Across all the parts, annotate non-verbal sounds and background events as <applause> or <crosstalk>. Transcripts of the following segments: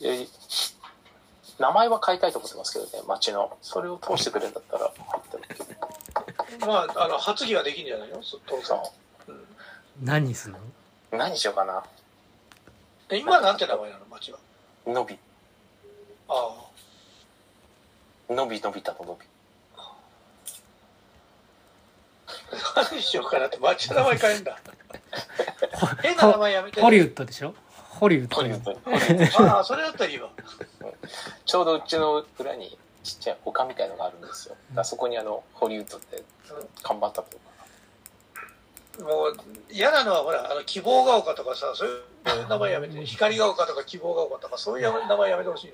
え名前は変えたいと思ってますけどね、町の。それを通してくれるんだったら。まあ、あの、発議はできんじゃないのそ父さん。うん何すんの？何しようかな。え今なんて名前なの？町は。のび、あのびのびたののび。あ。何しようかなって町の名前変えんだ。<laughs> 変な名前やめて。ホリウッドでしょ？ホリウッドホリウッドああ、それだったらいいわ。ちょうどうちの裏にちっちゃい丘みたいのがあるんですよ。だそこにあの、ホリウッドって看板立ってるかもう、嫌なのはほら、あの、希望が丘とかさ、そういう名前やめて、光が丘とか希望が丘とか、そういう名前やめてほしい。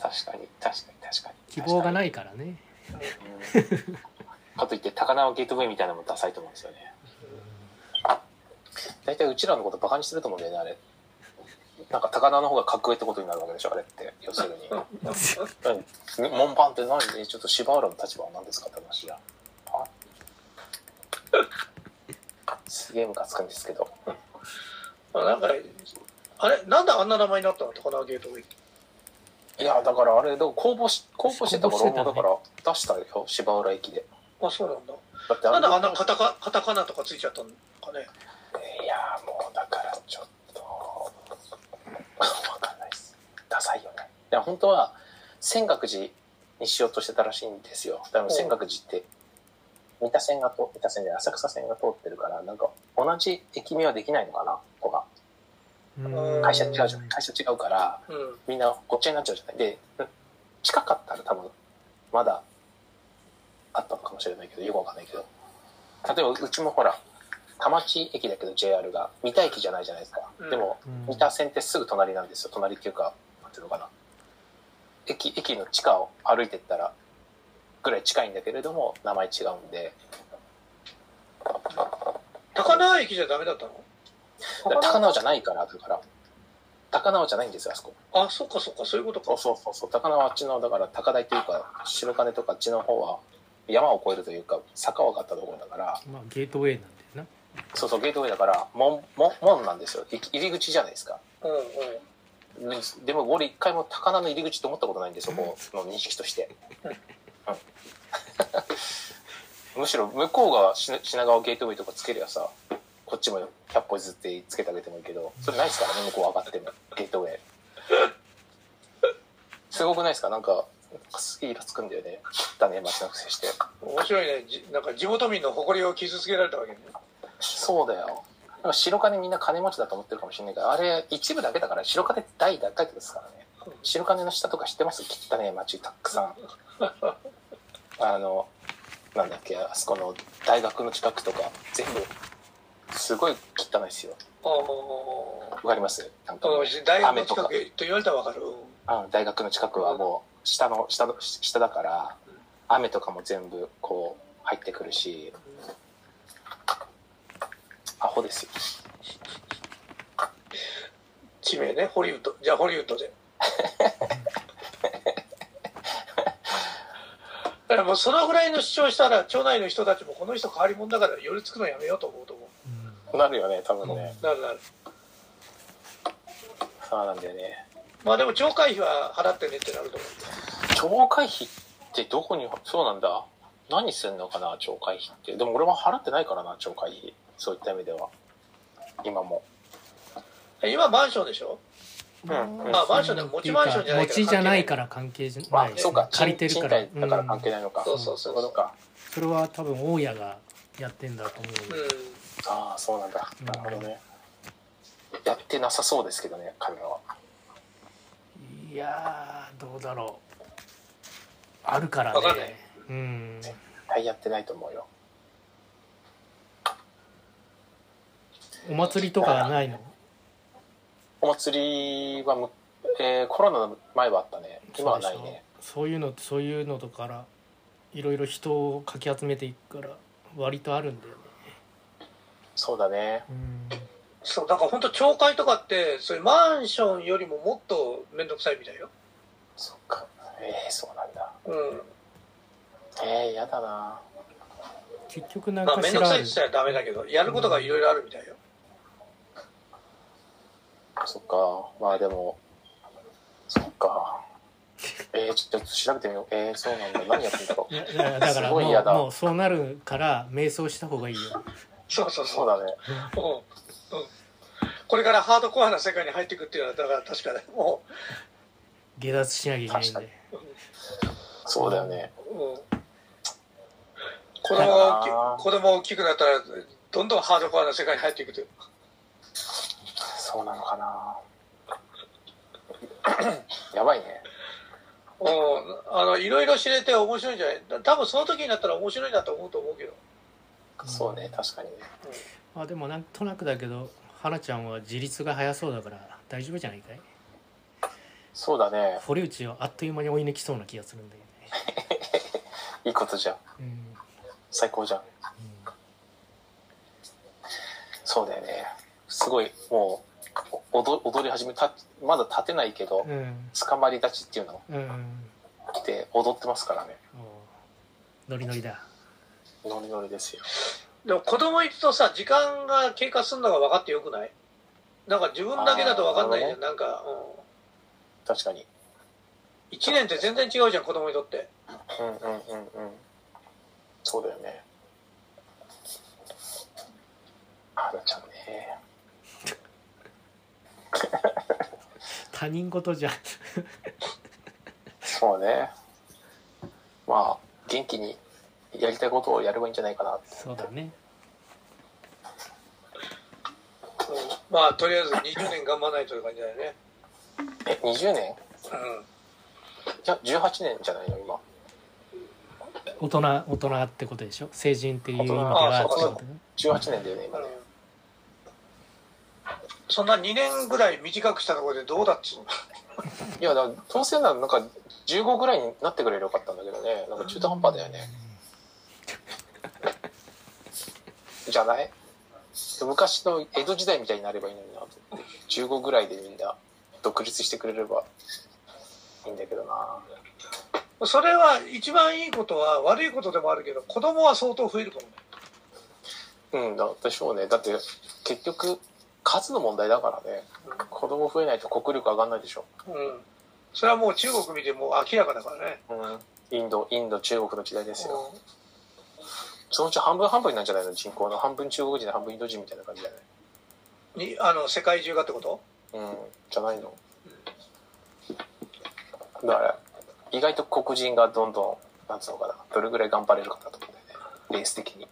確かに、確かに、確かに。希望がい。ないからねうん <laughs> かといって、高輪ゲートウェイみたいなのもダサいと思うんですよね。大体うちらのことバカにしてると思うんだよね、あれ。なんか高輪の方が格上ってことになるわけでしょ、あれって。要するに。うん門番って何で、ちょっと芝浦の立場は何ですかって話じゃん。は？すげえムカつくんですけど。あなんか、あれ、なんであんな名前になったの？高輪ゲートウェイ。いや、だからあれ、でも公募し、公募してたから、だから出したよ、芝浦駅で。あ、そうなんだ。だってなんであんなかカタカカタカナとかついちゃったのかね。いや、もうだからちょっと、わかんないです。ダサいよね。いや、本当は、泉岳寺にしようとしてたらしいんですよ。多分泉岳寺って、三田線が通三田線で浅草線が通ってるから、なんか同じ駅名はできないのかなとか。うん会社違うじゃない会社違うから、うん。みんなこっちになっちゃうじゃない。で、近かったら多分、まだあったのかもしれないけど、よくわかんないけど。例えば、うちもほら、田町駅だけど JR が、三田駅じゃないじゃないですか。うんでも、うん三田線ってすぐ隣なんですよ。隣っていうか、なんていうのかな。駅、駅の地下を歩いてったら、ぐらい近いんだけれども、名前違うんで。高輪駅じゃダメだったの？高輪じゃないから、だから。高輪じゃないんですよ、あそこ。あ、そっかそっか、そういうことそうか。そうそうそう。高輪はあっちの、だから高台というか、白金とかあっちの方は、山を越えるというか、坂を上がったところだから、まあゲートウェイなんだよそうそう、ゲートウェイだから、門、門、門なんですよ。い入り口じゃないですか。うんうん。ででも、俺一回も高輪の入り口と思ったことないんで、そこの認識として。うん <laughs> むしろ、向こうがし品川ゲートウェイとかつけりゃさ、こっちも100歩譲ってつけてあげてもいいけど、それないですからね、向こう上がっても、ゲートウェイ。すごくないですか？なんか、すげえイラつくんだよね。だね、街のくせして。面白いね。じなんか地元民の誇りを傷つけられたわけね。そうだよ。でも白金みんな金持ちだと思ってるかもしれないけど、あれ一部だけだから、白金って大大体ですからね。白金の下とか知ってます？汚ね街たくさん。<laughs> あの、なんだっけ、あそこの大学の近くとか、全部、すごい汚いですよ。あわかります？なんかあ。大学の雨とか近くと言われたらわかる。うんあ大学の近くはもう、下の、下の、下だから、雨とかも全部、こう、入ってくるし、アホですよ。地名ね、ホリウッド。じゃあホリウッドで。<laughs> だからもうそのぐらいの主張したら、町内の人たちもこの人変わり者だから寄りつくのやめようと思うと思う。なるよね、多分ね。なるなる。そうなんだよね。まあでも町会費は払ってねってなると思町会費ってどこに、そうなんだ。何すんのかな、町会費って。でも俺は払ってないからな、町会費。そういった意味では。今も。う。今マンションでしょ？うん。うんまあマンションでも持ちマンションじゃないから持ちじゃないから関係じゃない、まあそうか、借りてるからだから関係ないのか。そうそうそういうことか。それは多分大家がやってんだと思う、うああ、そうなんだ。うんなるほどね。やってなさそうですけどね、彼らは。いやーどうだろうあるからねうん絶対やってないと思うよ。お祭りとかはないの？お祭りはむ、えーコロナの前はあったね。今はないね。そういうのそういうのとからいろいろ人をかき集めていくから割とあるんだよねそうだね。うんそう、だから本当町会とかって、そういうマンションよりももっとめんどくさいみたいよ。そっか。ええそうなんだ。うん。ええやだな。結局なんまあかしらあるめんどくさいって言ったらダメだけど、やることがいろいろあるみたいよ。そっか。まあでも、そっか。えー、ちょっと調べてみよう。えー、そうなんだ。何やってんだろう。だからもうすごい嫌だもうそうなるから瞑想した方がいいよそうそうそそううだね。うんうんこれからハードコアな世界に入っていくっていうのはだから確かねも下脱しなきゃいけないん確でそうだよね。う、うん、子供が大き子供が大きくなったらどんどんハードコアな世界に入っていくというそうなのかな。<clears throat> やばいね。うんあのいろいろ知れて面白いんじゃない？だ多分その時になったら面白いなと思うと思うけどそうね、確かにね。あでもなんとなくだけど花ちゃんは自立が早そうだから大丈夫じゃないかい？そうだね。堀内をあっという間に追い抜きそうな気がするんだよね <laughs> いいことじゃん。うん、最高じゃん。そうだよね。すごい、もう、お踊踊り始めた、まだ立てないけどう、ん捕まり立ちっていうのうんうんで踊ってますからね。おノリノリだノリノリですよ。でも子供いるとさ時間が経過するのが分かってよくない？なんか自分だけだと分かんないじゃん、なんか、確かに。うん、1年って全然違うじゃん子供にとってうんうんうんうん。そうだよね。花ちゃんね。他人事じゃんそうね。まあ、元気にやりたいことをやればいいんじゃないかなって。そうだねうんまあとりあえず20年頑張らないという感じだよね。え、20年？うん。いや、18年じゃないの、今。大人大人ってことでしょ？成人っていう意味ではあそうそうってことね18年だよね、今ね。そんな2年ぐらい短くしたところでどうだっつうの？いや、だから当選ならなんか15ぐらいになってくれればよかったんだけどね。なんか中途半端だよね。じゃない？昔の江戸時代みたいになればいいのになと思って。15ぐらいでみんな独立してくれればいいんだけどな。それは一番いいことは悪いことでもあるけど子供は相当増えるかもね。うん、だでしょうね。だって結局数の問題だからね。子供増えないと国力上がんないでしょ。うん。それはもう中国見てもう明らかだからね。うん。インド、インド、中国の時代ですよ。うそのうち半分半分になるんじゃないの？人口の半分中国人で半分インド人みたいな感じじゃない？んにあの世界中がってこと？うん、じゃないの。だから、意外と黒人がどんどん、なんつうのかな、どれぐらい頑張れるかだと思うんだよね。レース的に。うん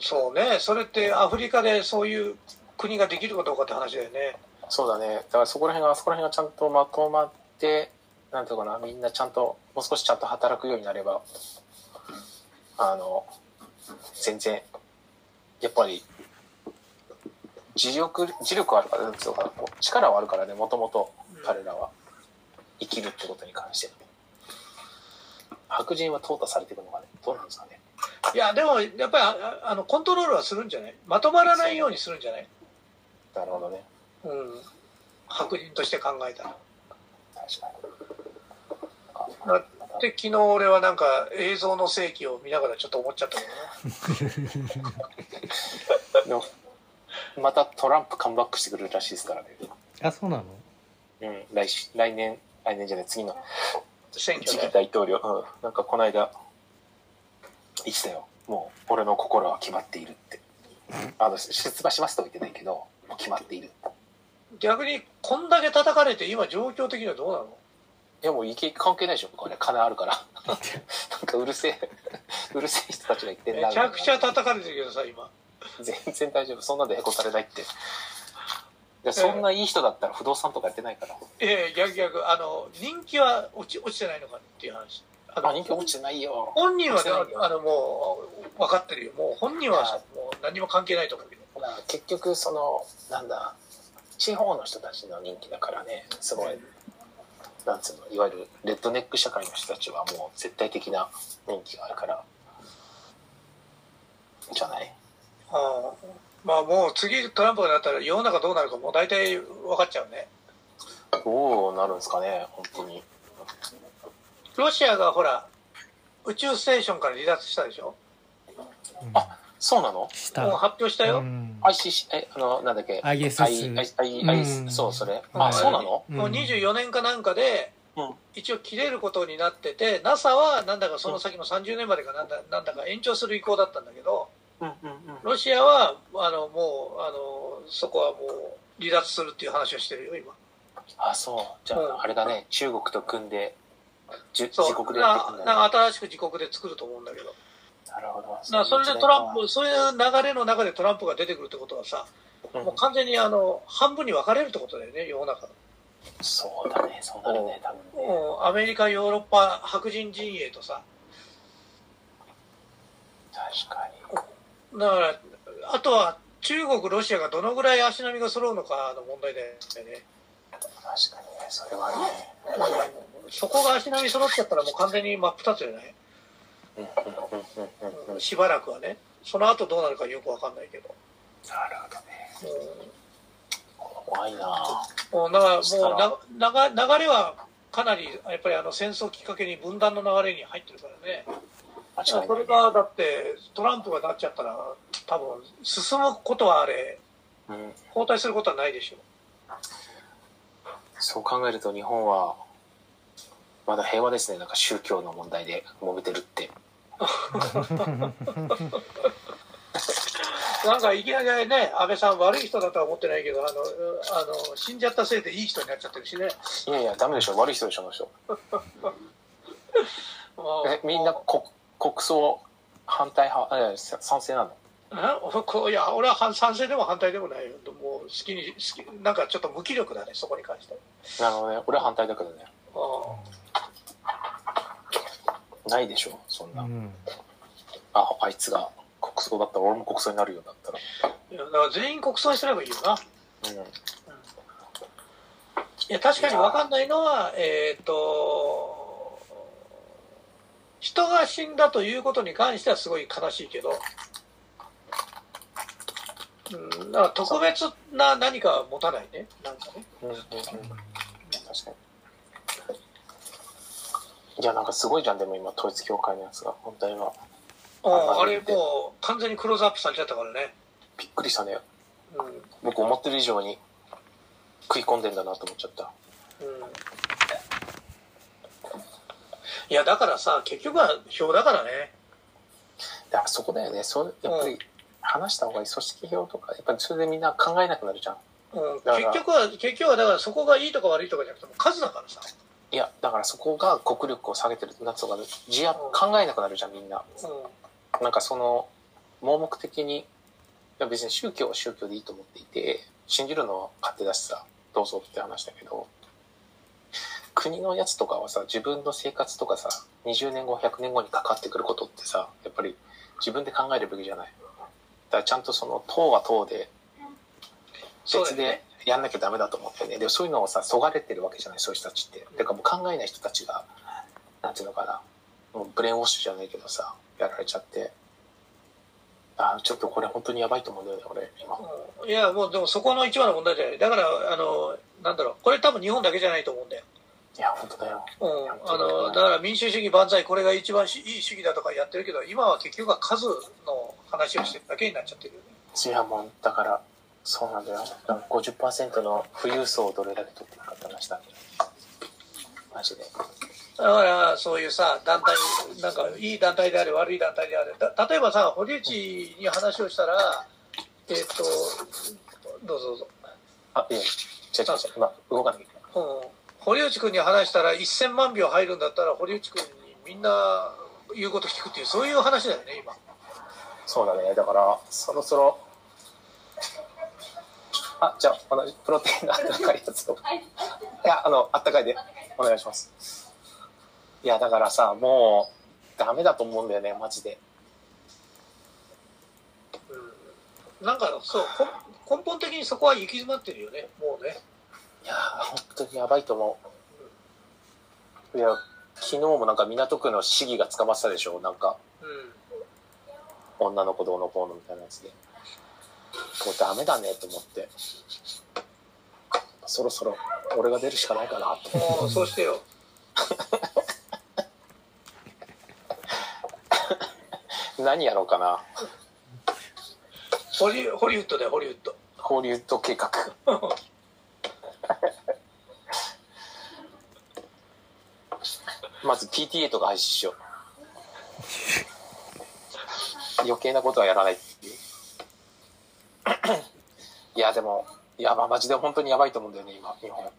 そうね。それってアフリカでそういう国ができるかどうかって話だよね。そうだね。だからそこら辺が、あそこら辺がちゃんとまとまって、なんていうのかな、みんなちゃんと、もう少しちゃんと働くようになれば、あの、全然、やっぱり、自力、自力あるから、うのか力はあるからね、もともと彼らは。生きるってことに関して。白人は淘汰されていくのかね、どうなんですかね。いや、でもやっぱりああのコントロールはするんじゃない？まとまらないようにするんじゃない？なるほどね。うん。白人として考えたら。確かに。まあで、昨日俺はなんか映像の世紀を見ながらちょっと思っちゃったけどね。<laughs> でもまたトランプカムバックしてくるらしいですからね。あそうなの？うん、来し来年、来年じゃない、次の次期。大統領、うん、なんかこの間、言ってたよ。もう、俺の心は決まっているって。<laughs> あの、出馬しますとは言ってないけど、もう決まっている。逆にこんだけ叩かれて今状況的にはどうなの？いや、もう、関係ないでしょ、これ。金あるから。<laughs> なんか、うるせえ、うるせえ人たちが言ってんな。めちゃくちゃ叩かれてるけどさ、今。全然大丈夫。そんなんでへこたれないって。でそんないい人だったら不動産とかやってないから。ええ逆逆、あの、人気は落ち落ちてないのかっていう話。あ人気落ちてないよ。本人は落ちてないよあのもう分かってるよ。もう本人はもう何も関係ないと思うけど。結局そのなんだ地方の人たちの人気だからねすごいなんつうのいわゆるレッドネック社会の人たちはもう絶対的な人気があるから。じゃない？ああ。まあもう次トランプがなったら世の中どうなるかもう大体分かっちゃうね。どうなるんですかね本当に。ロシアがほら宇宙ステーションから離脱したでしょ？うん。あそうなの？したもう発表したよ。うん、?ICC、え、あの、なんだっけ？ISS I- I- I- うんそう、それ。はいあ、そうなの？うんもう24年かなんかで、うん一応切れることになってて、NASA はなんだかその先の30年までかなんだなんだか延長する意向だったんだけど、うんうんうん。ロシアはあのもうあのそこはもう離脱するっていう話をしてるよ、今。あ、そう。じゃうんあ、あれだね、中国と組んで、自国でやっていくんだね。ななんか新しく自国で作ると思うんだけど。なるほど。だそれでトランプ、そういう流れの中でトランプが出てくるってことはさ、うんもう完全にあの半分に分かれるってことだよね、世の中。そうだね、そうなるね、多分ね。うんアメリカ、ヨーロッパ、白人陣営とさ、確かに。だから、あとは中国、ロシアがどのぐらい足並みが揃うのかの問題だよね。確かにね、それはね。そこが足並み揃っちゃったらもう完全に真っ二つよね。しばらくはね。その後どうなるかよくわかんないけど。なるほどね。うん怖いなもうだからもうなな流れはかなりやっぱりあの戦争きっかけに分断の流れに入ってるからね。それがだってトランプがなっちゃったら多分進むことはあれうん。後退することはないでしょうそう考えると日本は、まだ平和ですね。なんか宗教の問題で揉めてるって。なんかいきなりね安倍さん悪い人だとは思ってないけどあのあの死んじゃったせいでいい人になっちゃってるしねいやいや、ダメでしょ。悪い人でしょ、あの人。<laughs> みんな国国葬反対派、え、賛成なの <laughs> いや俺は反賛成でも反対でもないよもう好きに好きなんかちょっと無気力だねそこに関してなるほどね。俺は反対だけどね。あないでしょ、そんな。うんあ、あいつが国葬だったら俺も国葬になるようだったら。いやだから全員国葬にすればいいよなうん。いや確かに分かんないのはえっ、と人が死んだということに関してはすごい悲しいけど、うん、だから特別な何かは持たないねなんかねうんうんうん。確かに。いや、なんかすごいじゃん、でも今、統一教会のやつが、問題は。うんあれもう完全にクローズアップされちゃったからね、びっくりしたね。うんうん、僕思ってる以上に食い込んでんだなと思っちゃった。いやだからさ結局は票だからねだからそこだよね。そう、やっぱり話した方がいい。組織票とか、やっぱりそれでみんな考えなくなるじゃん。うん、結局は結局はだからそこがいいとか悪いとかじゃなくても数だからさ、いや、だからそこが国力を下げてるなんつうのかな、自や考えなくなるじゃん、みんな。うなんかその、盲目的に、いや別に宗教は宗教でいいと思っていて、信じるのは勝手だしさ、どうぞって話だけど、国のやつとかはさ、自分の生活とかさ、20年後、100年後に関わってくることってさ、やっぱり自分で考えるべきじゃない。だからちゃんとその、党は党で、別でやんなきゃダメだと思ってね。でもそういうのをさ、そがれてるわけじゃない、そういう人たちって。てかもう考えない人たちが、なんていうのかな、もうブレーンウォッシュじゃないけどさ、やられちゃって。あちょっとこれ本当にやばいと思うんだよね、俺、今。んいやもうでもそこの一番の問題じゃないだからあのなんだろうこれ多分日本だけじゃないと思うんだよ、いや、本当だよ。うん、あのだから民主主義万歳これが一番しいい主義だとかやってるけど今は結局は数の話をしてるだけになっちゃってるよねいや、もう、だから、そうなんだよ。だから50%の富裕層をどれだけ取っていくかって話だよ。マジで。だからそういうさ団体なんかいい団体であれ悪い団体であれだ例えばさ堀内に話をしたらえっ、とどうぞどうぞ、あ、いや、違う違う。今、動かない。うん、堀内君に話したら1000万票入るんだったら堀内君にみんな言うこと聞くっていうそういう話だよね今そうだね。だから、そろそろ、あ、じゃあ、同じプロテインのあったかいやつを。いや、あの、あったかいで、お願いします。いや、だからさ、もう、ダメだと思うんだよね、マジで。うんなんかそうこ根本的にそこは行き詰まってるよねもうねいやー、本当にやばいと思う。いや、昨日もなんか港区の市議が捕まってたでしょ、なんか、うん女の子どうのこうのみたいなやつで。もうダメだねと思って。そろそろ俺が出るしかないかなと。もうそうしてよ <laughs> 何やろうかな。ホリホリウッドだよホリウッドホリウッド計画。<laughs> まず PTA とか廃止しよう。余計なことはやらないいや、でも、いや、まあ、マジで本当にやばいと思うんだよね、今、日本。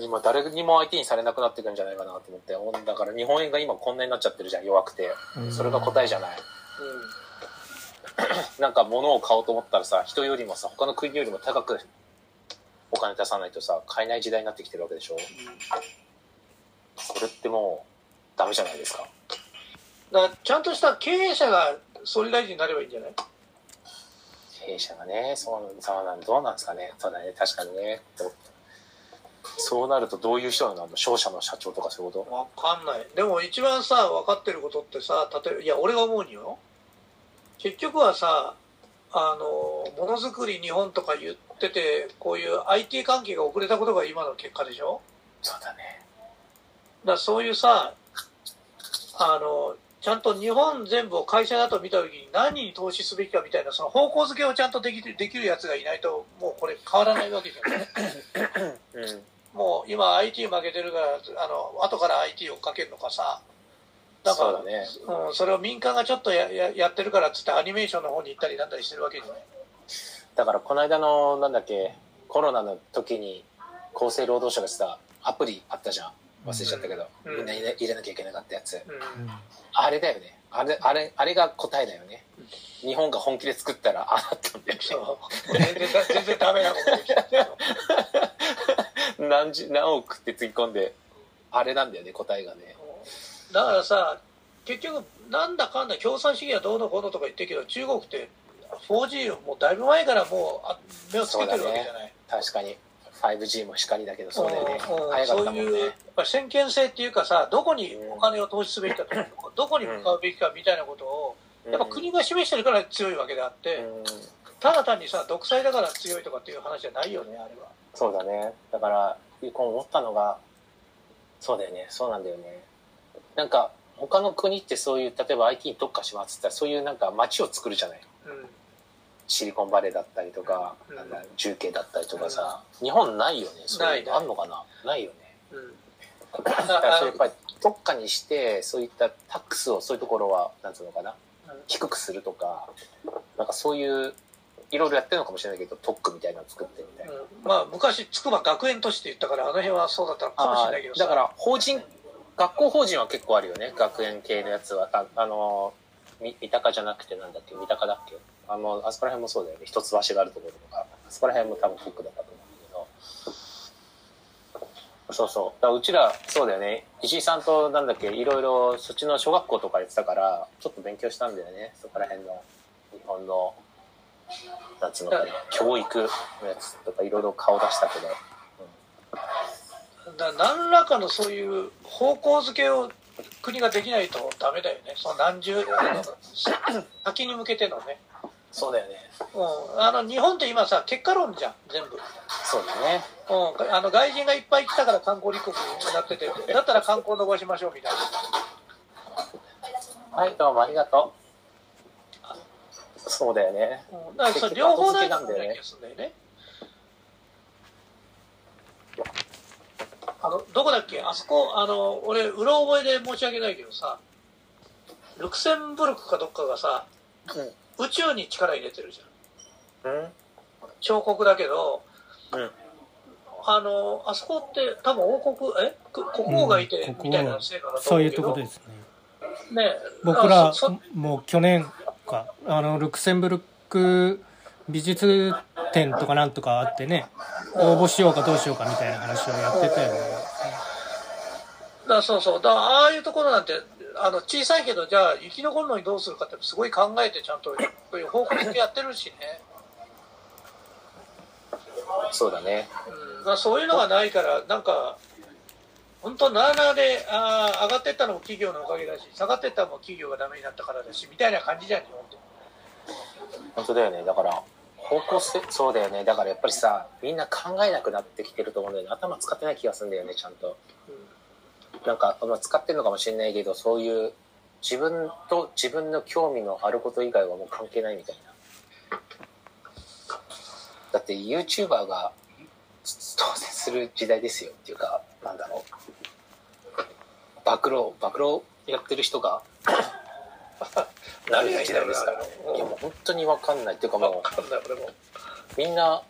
今、誰にも相手にされなくなってくるんじゃないかなと思って。だから、日本円が今こんなになっちゃってるじゃん、弱くて。それが答えじゃない。<clears throat> なんか物を買おうと思ったらさ、人よりもさ、他の国よりも高くお金出さないとさ、買えない時代になってきてるわけでしょ。それってもう、ダメじゃないですか。だからちゃんとした経営者が総理大臣になればいいんじゃない？経営者がね、そうそうなんどうなんですかね。そうだね、確かにね。そうなるとどういう人なの商社の社長とかそういうこわかんないでも一番さ分かってることってさ例えばいや俺が思うによ結局はさあのものづくり日本とか言っててこういう IT 関係が遅れたことが今の結果でしょとそうだね。だそういうさあのちゃんと日本全部を会社だと見た時に何に投資すべきかみたいなその方向づけをちゃんとできるできるやつがいないともうこれ変わらないわけじゃないうん。もう今 IT 負けてるからあの後から IT をかけるのかさだからそうだね。うん、それを民間がちょっとやややってるからっつってアニメーションの方に行ったりなんだりしてるわけじゃないだからこの間の、なんだっけ、コロナの時に厚生労働省がしたアプリあったじゃん。忘れちゃったけど、うんみんな入れなきゃいけなかったやつ。うんあれだよね。あれ、あれ、あれが答えだよね。日本が本気で作ったら、ああなったんだよ全然だ全然ダメなこと <laughs> 何十、何億って突っ込んで、あれなんだよね、答えがね。だからさ結局なんだかんだ共産主義はどうのこうのとか言ってるけど中国って 4G をもうだいぶ前からもうあ目をつけてるわけじゃない確かに。5G もしかりだけど、そうだよね。うん早かったもんね。そういうやっぱり先見性っていうかさどこにお金を投資すべきかとか、どこに向かうべきかみたいなことをやっぱ国が示してるから強いわけであって、うん、ただ単にさ独裁だから強いとかっていう話じゃないよねあれは。そうだね。だから、こう思ったのが、そうだよね。そうなんだよね。なんか、他の国ってそういう、例えば IT に特化しますって言ったら、そういうなんか街を作るじゃない。うんシリコンバレーだったりとか、うん。なんだ重慶だったりとかさ、日本ないよね。そういうの。あんのかな？ないよね。うん。だからそれやっぱり特化にして、そういったタックスをそういうところは、なんつうのかな、低くするとか、なんかそういう、いろいろやってるのかもしれないけど、特区みたいなの作ってみたいな。うん。まあ昔筑波学園都市って言ったからあの辺はそうだったのかもしれないけどさ。だから法人学校法人は結構あるよね学園系のやつは。ああのみ三鷹じゃなくてなんだっけ？三鷹だっけ？あのあそこら辺もそうだよね。一橋があるところとか。あそこら辺も多分フックだったと思うんだけど。そうそう。だからうちらそうだよね。石井さんとなんだっけいろいろそっちの小学校とかやってたからちょっと勉強したんだよね。そこら辺の日本のなんつうのかな教育のやつとかいろいろ顔出したけど。だ何らかのそういう方向づけを国ができないとダメだよね。その何十 <laughs> 先に向けてのね、そうだよね。うん、あの日本って今さ結果論じゃん全部、そうだね。うん、あの外人がいっぱい来たから観光立国になっててだったら観光伸ばしましょうみたいな。はい、どうもありがとう。そうだよね。うん。だからそれ両方だよね気がするんだよね。あのどこだっけ？あそこあの俺うろ覚えで申し訳ないけどさルクセンブルクかどっかがさ宇宙に力入れてるじゃん。うん。彫刻だけどうん。あのあそこって多分王国え？く国王がいてうんみたいな成果だとそういう思うけど、とこですね。ね僕らもう去年かあのルクセンブルク美術展とかなんとかあってね応募しようかどうしようかみたいな話をやってたよね。だそうそう。だああいうところなんてあの小さいけどじゃあ生き残るのにどうするかってすごい考えてちゃんとそういう方向性やってるしね、そうだね。うんまあ、そういうのがないからなんか本当なあなあであー上がってったのも企業のおかげだし下がってったのも企業がダメになったからだしみたいな感じじゃん日本って本当だよね。だから、方向性、そうだよね。だからやっぱりさ、みんな考えなくなってきてると思うんだよね。頭使ってない気がするんだよね、ちゃんと。なんか、まあ、使ってるのかもしれないけど、そういう、自分と自分の興味のあること以外はもう関係ないみたいな。だって YouTuber が当選する時代ですよっていうか、なんだろう。暴露、暴露やってる人がなる時代ですから。いやもう本当にわかんないっていうかもわかんない、俺も。う、みんな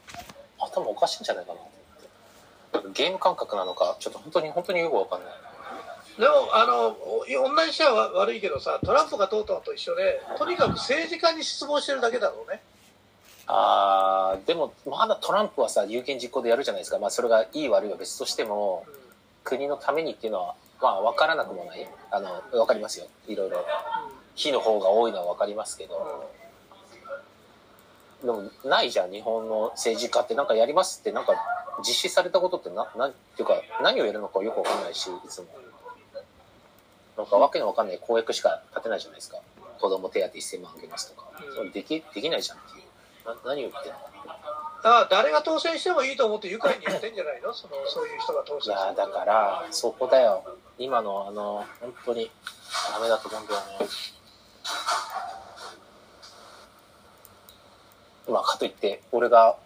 頭おかしいんじゃないかな。ゲーム感覚なのか、ちょっと本当に本当によくわかんない。でも、あの、お同じ人は悪いけどさ、トランプが通ったのと一緒で、とにかく政治家に失望してるだけだろうね。あーでもまだトランプはさ有権実行でやるじゃないですか、まあ、それがいい悪いは別としてもうん国のためにっていうのはまあ分からなくもない。あの分かりますよ。いろいろ。火の方が多いのは分かりますけど。でもないじゃん。日本の政治家ってなんかやりますってなんか実施されたことってななんていうか何をやるのかよく分かんないしいつも。なんかわけの分かんない公約しか立てないじゃないですか。子供手当1000万あげますとか、うん。それできできないじゃんっていう。な何を言ってんの？だから誰が当選してもいいと思って愉快にやってんじゃないの？そのそういう人が当選いやーだからそこだよ。今のあの本当にダメだと思うんだよね。まあかといって俺が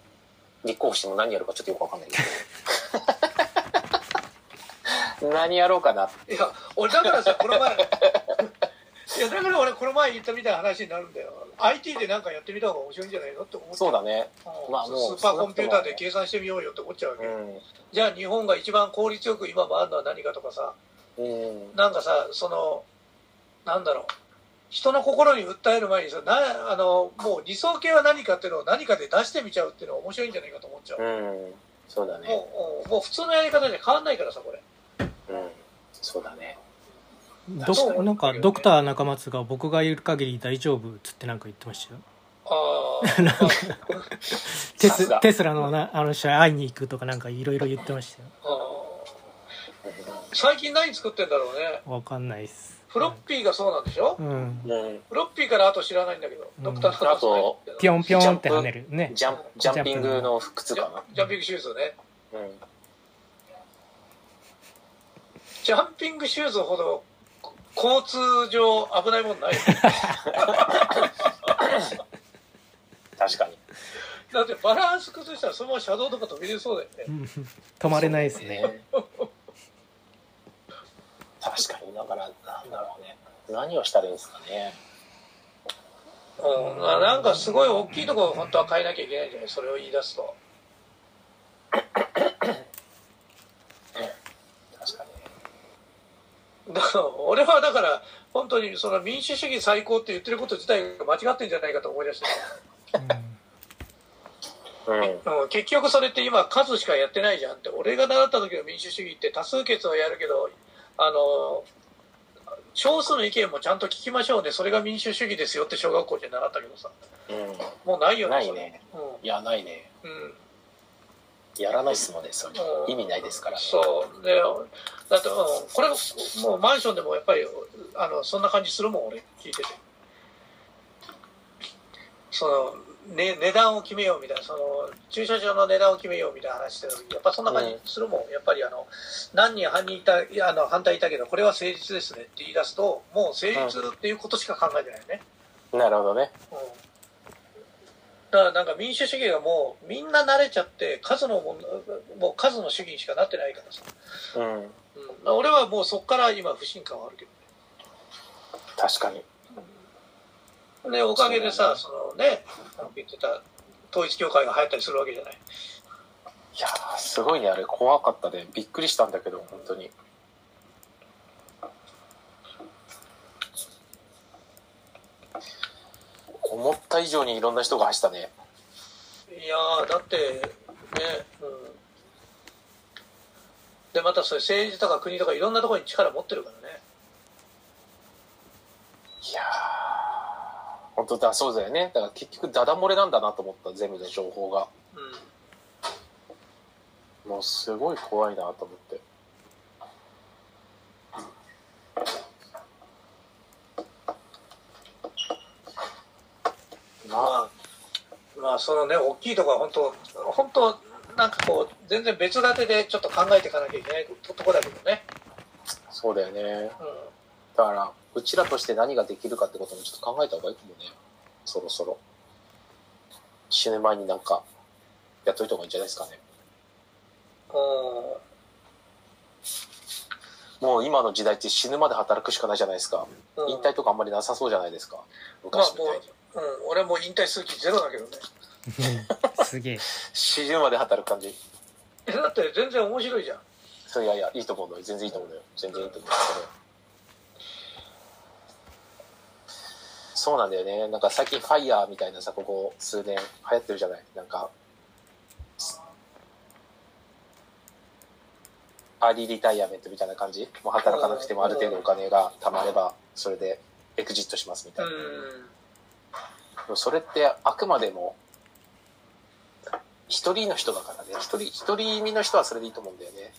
立候補しても何やるかちょっとよくわかんないけど何やろうかないや俺だからさこの前 <laughs> いやだから俺この前言ったみたいな話になるんだよ。IT でなんかやってみた方が面白いんじゃないのって思っそうだね。うん。まあもうスーパーコンピューターで計算してみようよって思っちゃうわけ、うじゃあ日本が一番効率よく今回るのは何かとかさ。んうん。なんかさそのなんだろう。人の心に訴える前にさなあのもう理想形は何かっていうのを何かで出してみちゃうっていうのは面白いんじゃないかと思っちゃう、うん。そうだね。もうもう普通のやり方じゃ変わんないからさこれ。うんそうだね。どなんかドクター中松が僕がいる限り大丈夫っつってなんか言ってましたよ。ああ <laughs> テステスラのなあの人会いに行くとかなんかいろいろ言ってましたよ。最近何作ってんだろうね。わかんないっす。フロッピーがそうなんでしょ？うん。うんフロッピーからあと知らないんだけど、うん。ドクターあとピョンピョンって跳ねる。ね。ジャンジャンピングの靴かな。ジャンピングシューズね。うんジャンピングシューズほどこ交通上危ないもんない。よ確かに。だってバランス崩したらそのまま車道とか飛び出そうだよね。うん止まれないですね。ね。確かに。だからなんだろうね。何をしたらいいんですかね。うん、ななんかすごい大きいところ本当は変えなきゃいけないんじゃない？それを言い出すと確かにだから俺だから本当にその民主主義最高って言ってること自体が間違ってんじゃないかと思い出して、うん、結局それって今数しかやってないじゃんって俺が習った時の民主主義って多数決をやるけどあの少数の意見もちゃんと聞きましょうねそれが民主主義ですよって小学校で習ったけどさうもうないよねないねそれんいやないね、うん。やらないっすもんねそ意味ないですから。そう。でだって、うん、これもうマンションでもやっぱりあのそんな感じするもん俺聞いてて。その、ね、値段を決めようみたいなその駐車場の値段を決めようみたいな話してる時やっぱそんな感じするもん、やっぱりあの何人犯人いたあの反対いたけどこれは誠実ですねって言い出すともう誠実っていうことしか考えてないよね、なるほどね。うんだからなんか民主主義がもうみんな慣れちゃって数のもんもう数の主義にしかなってないからさ。うん。うん、俺はもうそこから今不信感はあるけ確かに。どねでおかげでさそのね言ってた統一教会が流行ったりするわけじゃない。いやーすごいねあれ怖かったね。びっくりしたんだけど本当に思った以上にいろんな人が走ったね。いやーだってねうん。でまたそれ政治とか国とかいろんなところに力持ってるからね。いやー本当だそうだよね。だから結局ダダ漏れなんだなと思った全部の情報が。うん。もうすごい怖いなと思ってあまあまあそのね大きいところは本当本当なんかこう全然別立てでちょっと考えていかなきゃいけないととこだけどね、そうだよねうん、だから、うちらとして何ができるかってこともちょっと考えた方がいいかもね。そろそろ。死ぬ前になんか、やっといた方がいいんじゃないですかね。もう今の時代って死ぬまで働くしかないじゃないですか。うん引退とかあんまりなさそうじゃないですか。まあ昔みたいに。もう、うん、俺もう引退する気ゼロだけどね。<laughs> すげえ。死ぬまで働く感じ。えだって全然面白いじゃん。そういやいや、いいと思うのよ。全然いいと思うのよ。全然いいと思うんですけど。そうなんだよね。なんか最近 FIRE みたいなさ、ここ数年流行ってるじゃないなんか、アーリーリタイアメントみたいな感じもう働かなくてもある程度お金が貯まれば、それでエクジットしますみたいな。それってあくまでも、一人の人だからね。一人、一人身の人はそれでいいと思うんだよね。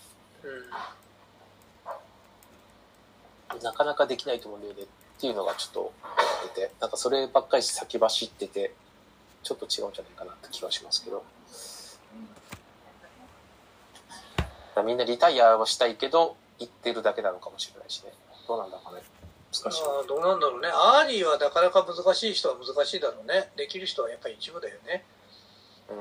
うん。なかなかできないと思うんだよねっていうのがちょっと思ってて、なんかそればっかり先走ってて、ちょっと違うんじゃないかなって気はしますけど。みんなリタイアはしたいけど、行ってるだけなのかもしれないしね。どうなんだかね。難しい。どうなんだろうね。アーリーはなかなか難しい人は難しいだろうね。できる人はやっぱり一部だよね。うん。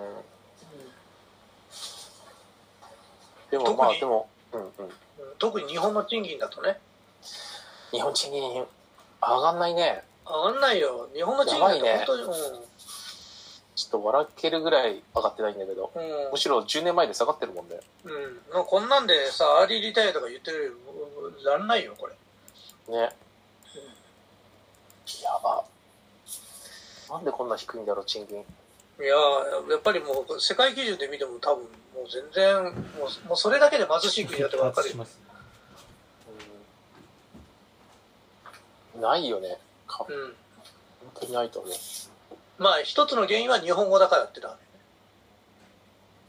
でもまあでも、うんうん。うん特に日本の賃金だとね。日本賃金上がんないね。上がんないよ。日本の賃金ってやばいね本当に、ちょっと笑けるぐらい上がってないんだけど、うん。うんむしろ10年前で下がってるもんね。うん。まあこんなんでさ、アーリーリタイアとか言ってるより、やんないよ、これ。ね。やば。なんでこんな低いんだろう、賃金。いやーやっぱりもう世界基準で見ても多分もう全然もうもうそれだけで貧しい国だって分かるないよね。かうん本当にないと思う。まあ一つの原因は日本語だからってだ、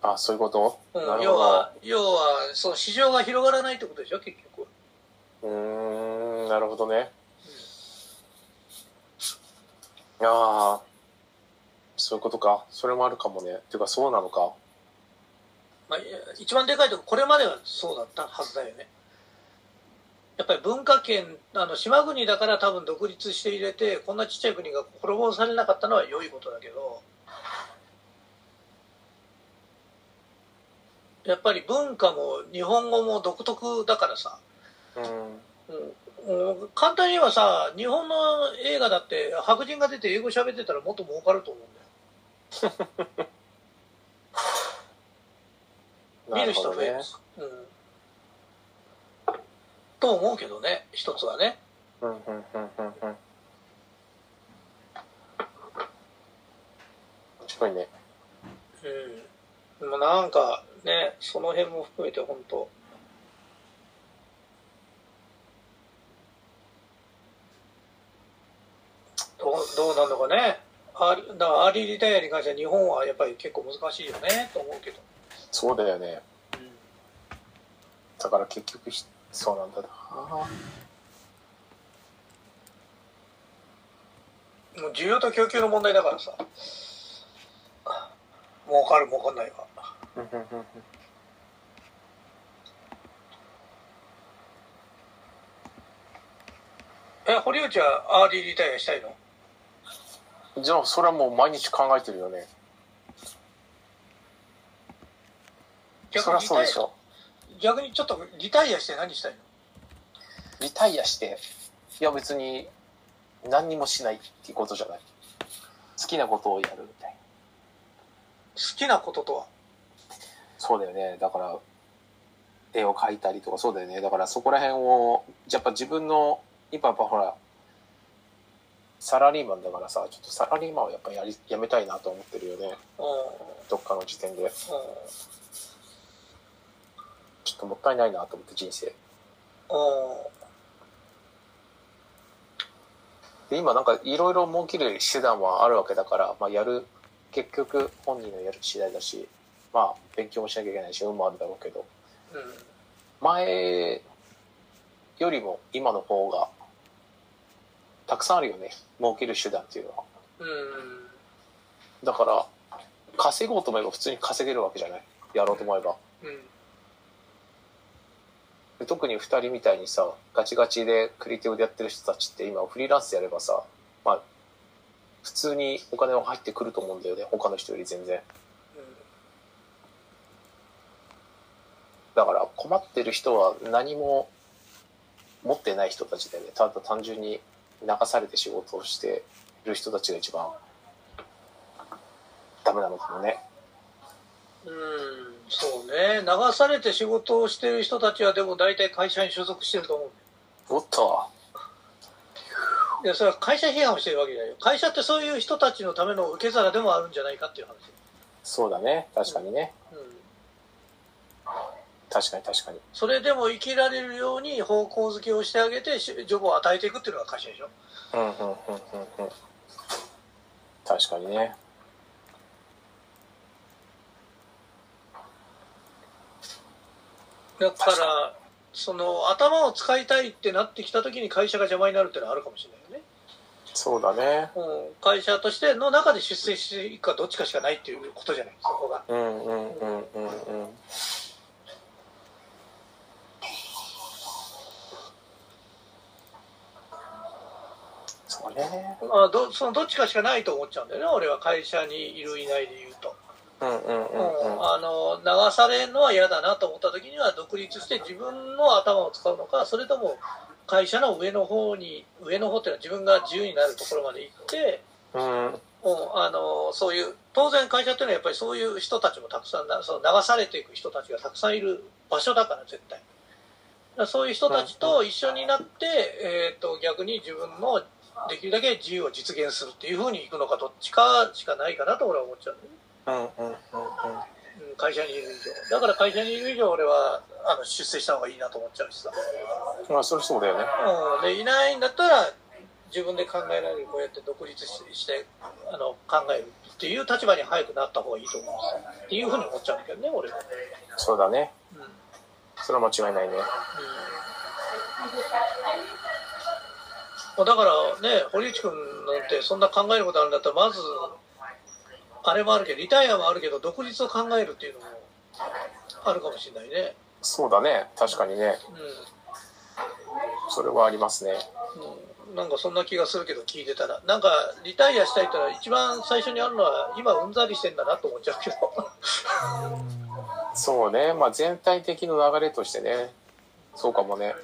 あ、そういうこと、うん要は要はその市場が広がらないってことでしょ結局ど。うーん、なるほどね。いやーそういうことか。それもあるかもね。ていうか、そうなのか。まあ、一番でかいとここれまではそうだったはずだよねやっぱり文化圏あの島国だから多分独立して入れてこんなちっちゃい国が滅ぼされなかったのは良いことだけどやっぱり文化も日本語も独特だからさ、うん。うんうん簡単に言えばさ日本の映画だって白人が出て英語喋ってたらもっと儲かると思うんだよ <laughs> 見る人増える、なうん、と思うけどね一つはね。うん、うん、うん、うん、うん。面白いね。うんもうなんかねその辺も含めて本当どうどうなんのかねアーリだからアーリーリタイアに関しては日本はやっぱり結構難しいよねと思うけど、そうだよね。うだから結局ひ、そうなんだな。ん、もう需要と供給の問題だからさ。儲かる儲かんないわ。え堀内はアーリーリタイアしたいの？じゃあ、それはもう毎日考えてるよね。そりゃそうでしょ。逆にちょっとリタイアして何したいの？リタイアして、いや別に何にもしないっていうことじゃない。好きなことをやるみたいな。好きなこととは？そうだよね。だから、絵を描いたりとかそうだよね。だからそこら辺を、やっぱ自分の、今やっぱほら、サラリーマンだからさ、ちょっとサラリーマンをやっぱやり、やめたいなと思ってるよね。うんどっかの時点で。うんちょっともったいないなと思って人生。で、今なんかいろいろ儲ける手段はあるわけだから、まあやる、結局本人のやる次第だし、まあ勉強もしなきゃいけないし、運もあるだろうけど、うん前よりも今の方がたくさんあるよね。儲ける手段っていうのは。うんだから、稼ごうと思えば普通に稼げるわけじゃない。やろうと思えば。うんで特に2人みたいにさガチガチでクリエイティブでやってる人たちって今フリーランスやればさまあ普通にお金は入ってくると思うんだよね他の人より全然だから困ってる人は何も持ってない人たちでねただ単純に流されて仕事をしてる人たちが一番ダメなのかもねうん、そうね。流されて仕事をしてる人たちはでも大体会社に所属してると思う。おっといや、それは会社批判をしてるわけじゃないよ。会社ってそういう人たちのための受け皿でもあるんじゃないかっていう話。そうだね確かにね、うん。確かに確かにそれでも生きられるように方向づけをしてあげて、しジョブを与えていくっていうのが会社でしょ。うんうんうんうんうん確かにねだから、その頭を使いたいってなってきた時に会社が邪魔になるっていうのはあるかもしれないよね。そうだねうん、会社としての中で出世していくかどっちかしかないっていうことじゃないそこが。うんうんうんうんうんそうね。まあ、どそのどっちかしかないと思っちゃうんだよね。俺は会社にいるいないで言うと、うんうんうんうん。うん。あの流されるのは嫌だなと思った時には独立して自分の頭を使うのかそれとも会社の上の方に上の方っていうのは自分が自由になるところまで行って、うん。うん、あのそういう当然会社っていうのはやっぱりそういう人たちもたくさんなその流されていく人たちがたくさんいる場所だから絶対。そういう人たちと一緒になって、えー、と逆に自分のできるだけ自由を実現するっていうふうにいくのかどっちかしかないかなと俺は思っちゃうね、うんうんうんうん。うん、会社にいる以上。だから会社にいる以上俺はあの出世した方がいいなと思っちゃうしさ、まあそれそうだよね。うん、でいないんだったら自分で考えられるこうやって独立ししてあの考えるっていう立場に早くなった方がいいと思うっていうふうに思っちゃうんだけどね俺は、そうだね。うん。うんそれは間違いないね。まあだからね堀内君なんてそんな考えることあるんだったらまずあれもあるけどリタイアもあるけど独立を考えるっていうのもあるかもしれないね。そうだね。確かにね。それはありますね。うん、うん、なんかそんな気がするけど聞いてたら。なんかリタイアしたいってのは一番最初にあるのは今うんざりしてんだなと思っちゃうけど。そうね。まあ全体的な流れとしてね。そうかもね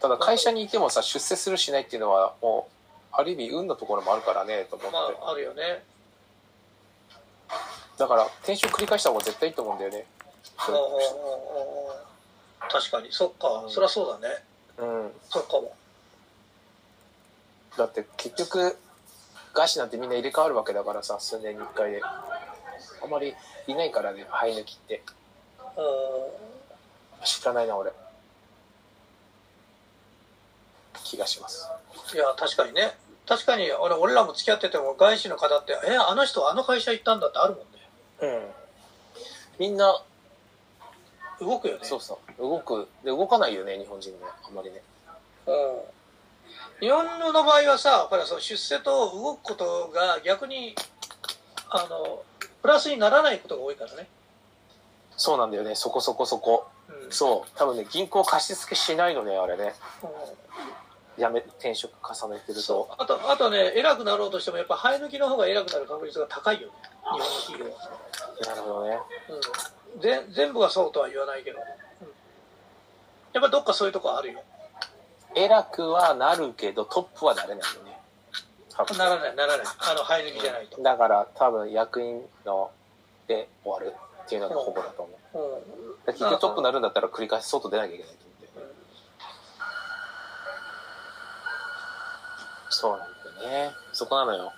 ただ会社にいてもさ出世するしないっていうのはもうある意味運のところもあるからねと思って、まああるよね。だから転職繰り返した方が絶対いいと思うんだよね。確かに。そっかそりゃそうだね。うん。そっかも。だって結局外資なんてみんな入れ替わるわけだからさ数年に1回で。あんまりいないからね生え抜きって。う知らないな俺気がします。んいや確かにね。確かに俺俺らも付き合ってても外資の方ってえあの人あの会社行ったんだってあるもんね。うん。みんな動くよね。そうそう。動く。で動かないよね日本人ね。あんまりね。うん。日本の場合はさほらその出世と動くことが逆にあのプラスにならないことが多いからね、そうなんだよね。そこそこそこ。うん。そう。多分ね銀行貸し付けしないのねあれね。うんやめ転職重ねてると。あとあとね偉くなろうとしてもやっぱ生え抜きの方が偉くなる確率が高いよね。日本の企業は、なるほどね。うん、ぜ全部はそうとは言わないけど、うん、やっぱどっかそういうとこあるよ。偉くはなるけどトップはなれないよね。ならないならない。あの生え抜きじゃないと、だから多分役員ので終わるっていうのがほぼだと思う。うん。だから結局トップになるんだったら繰り返し外出なきゃいけないと思ってそうなんだよね。そこなのよ。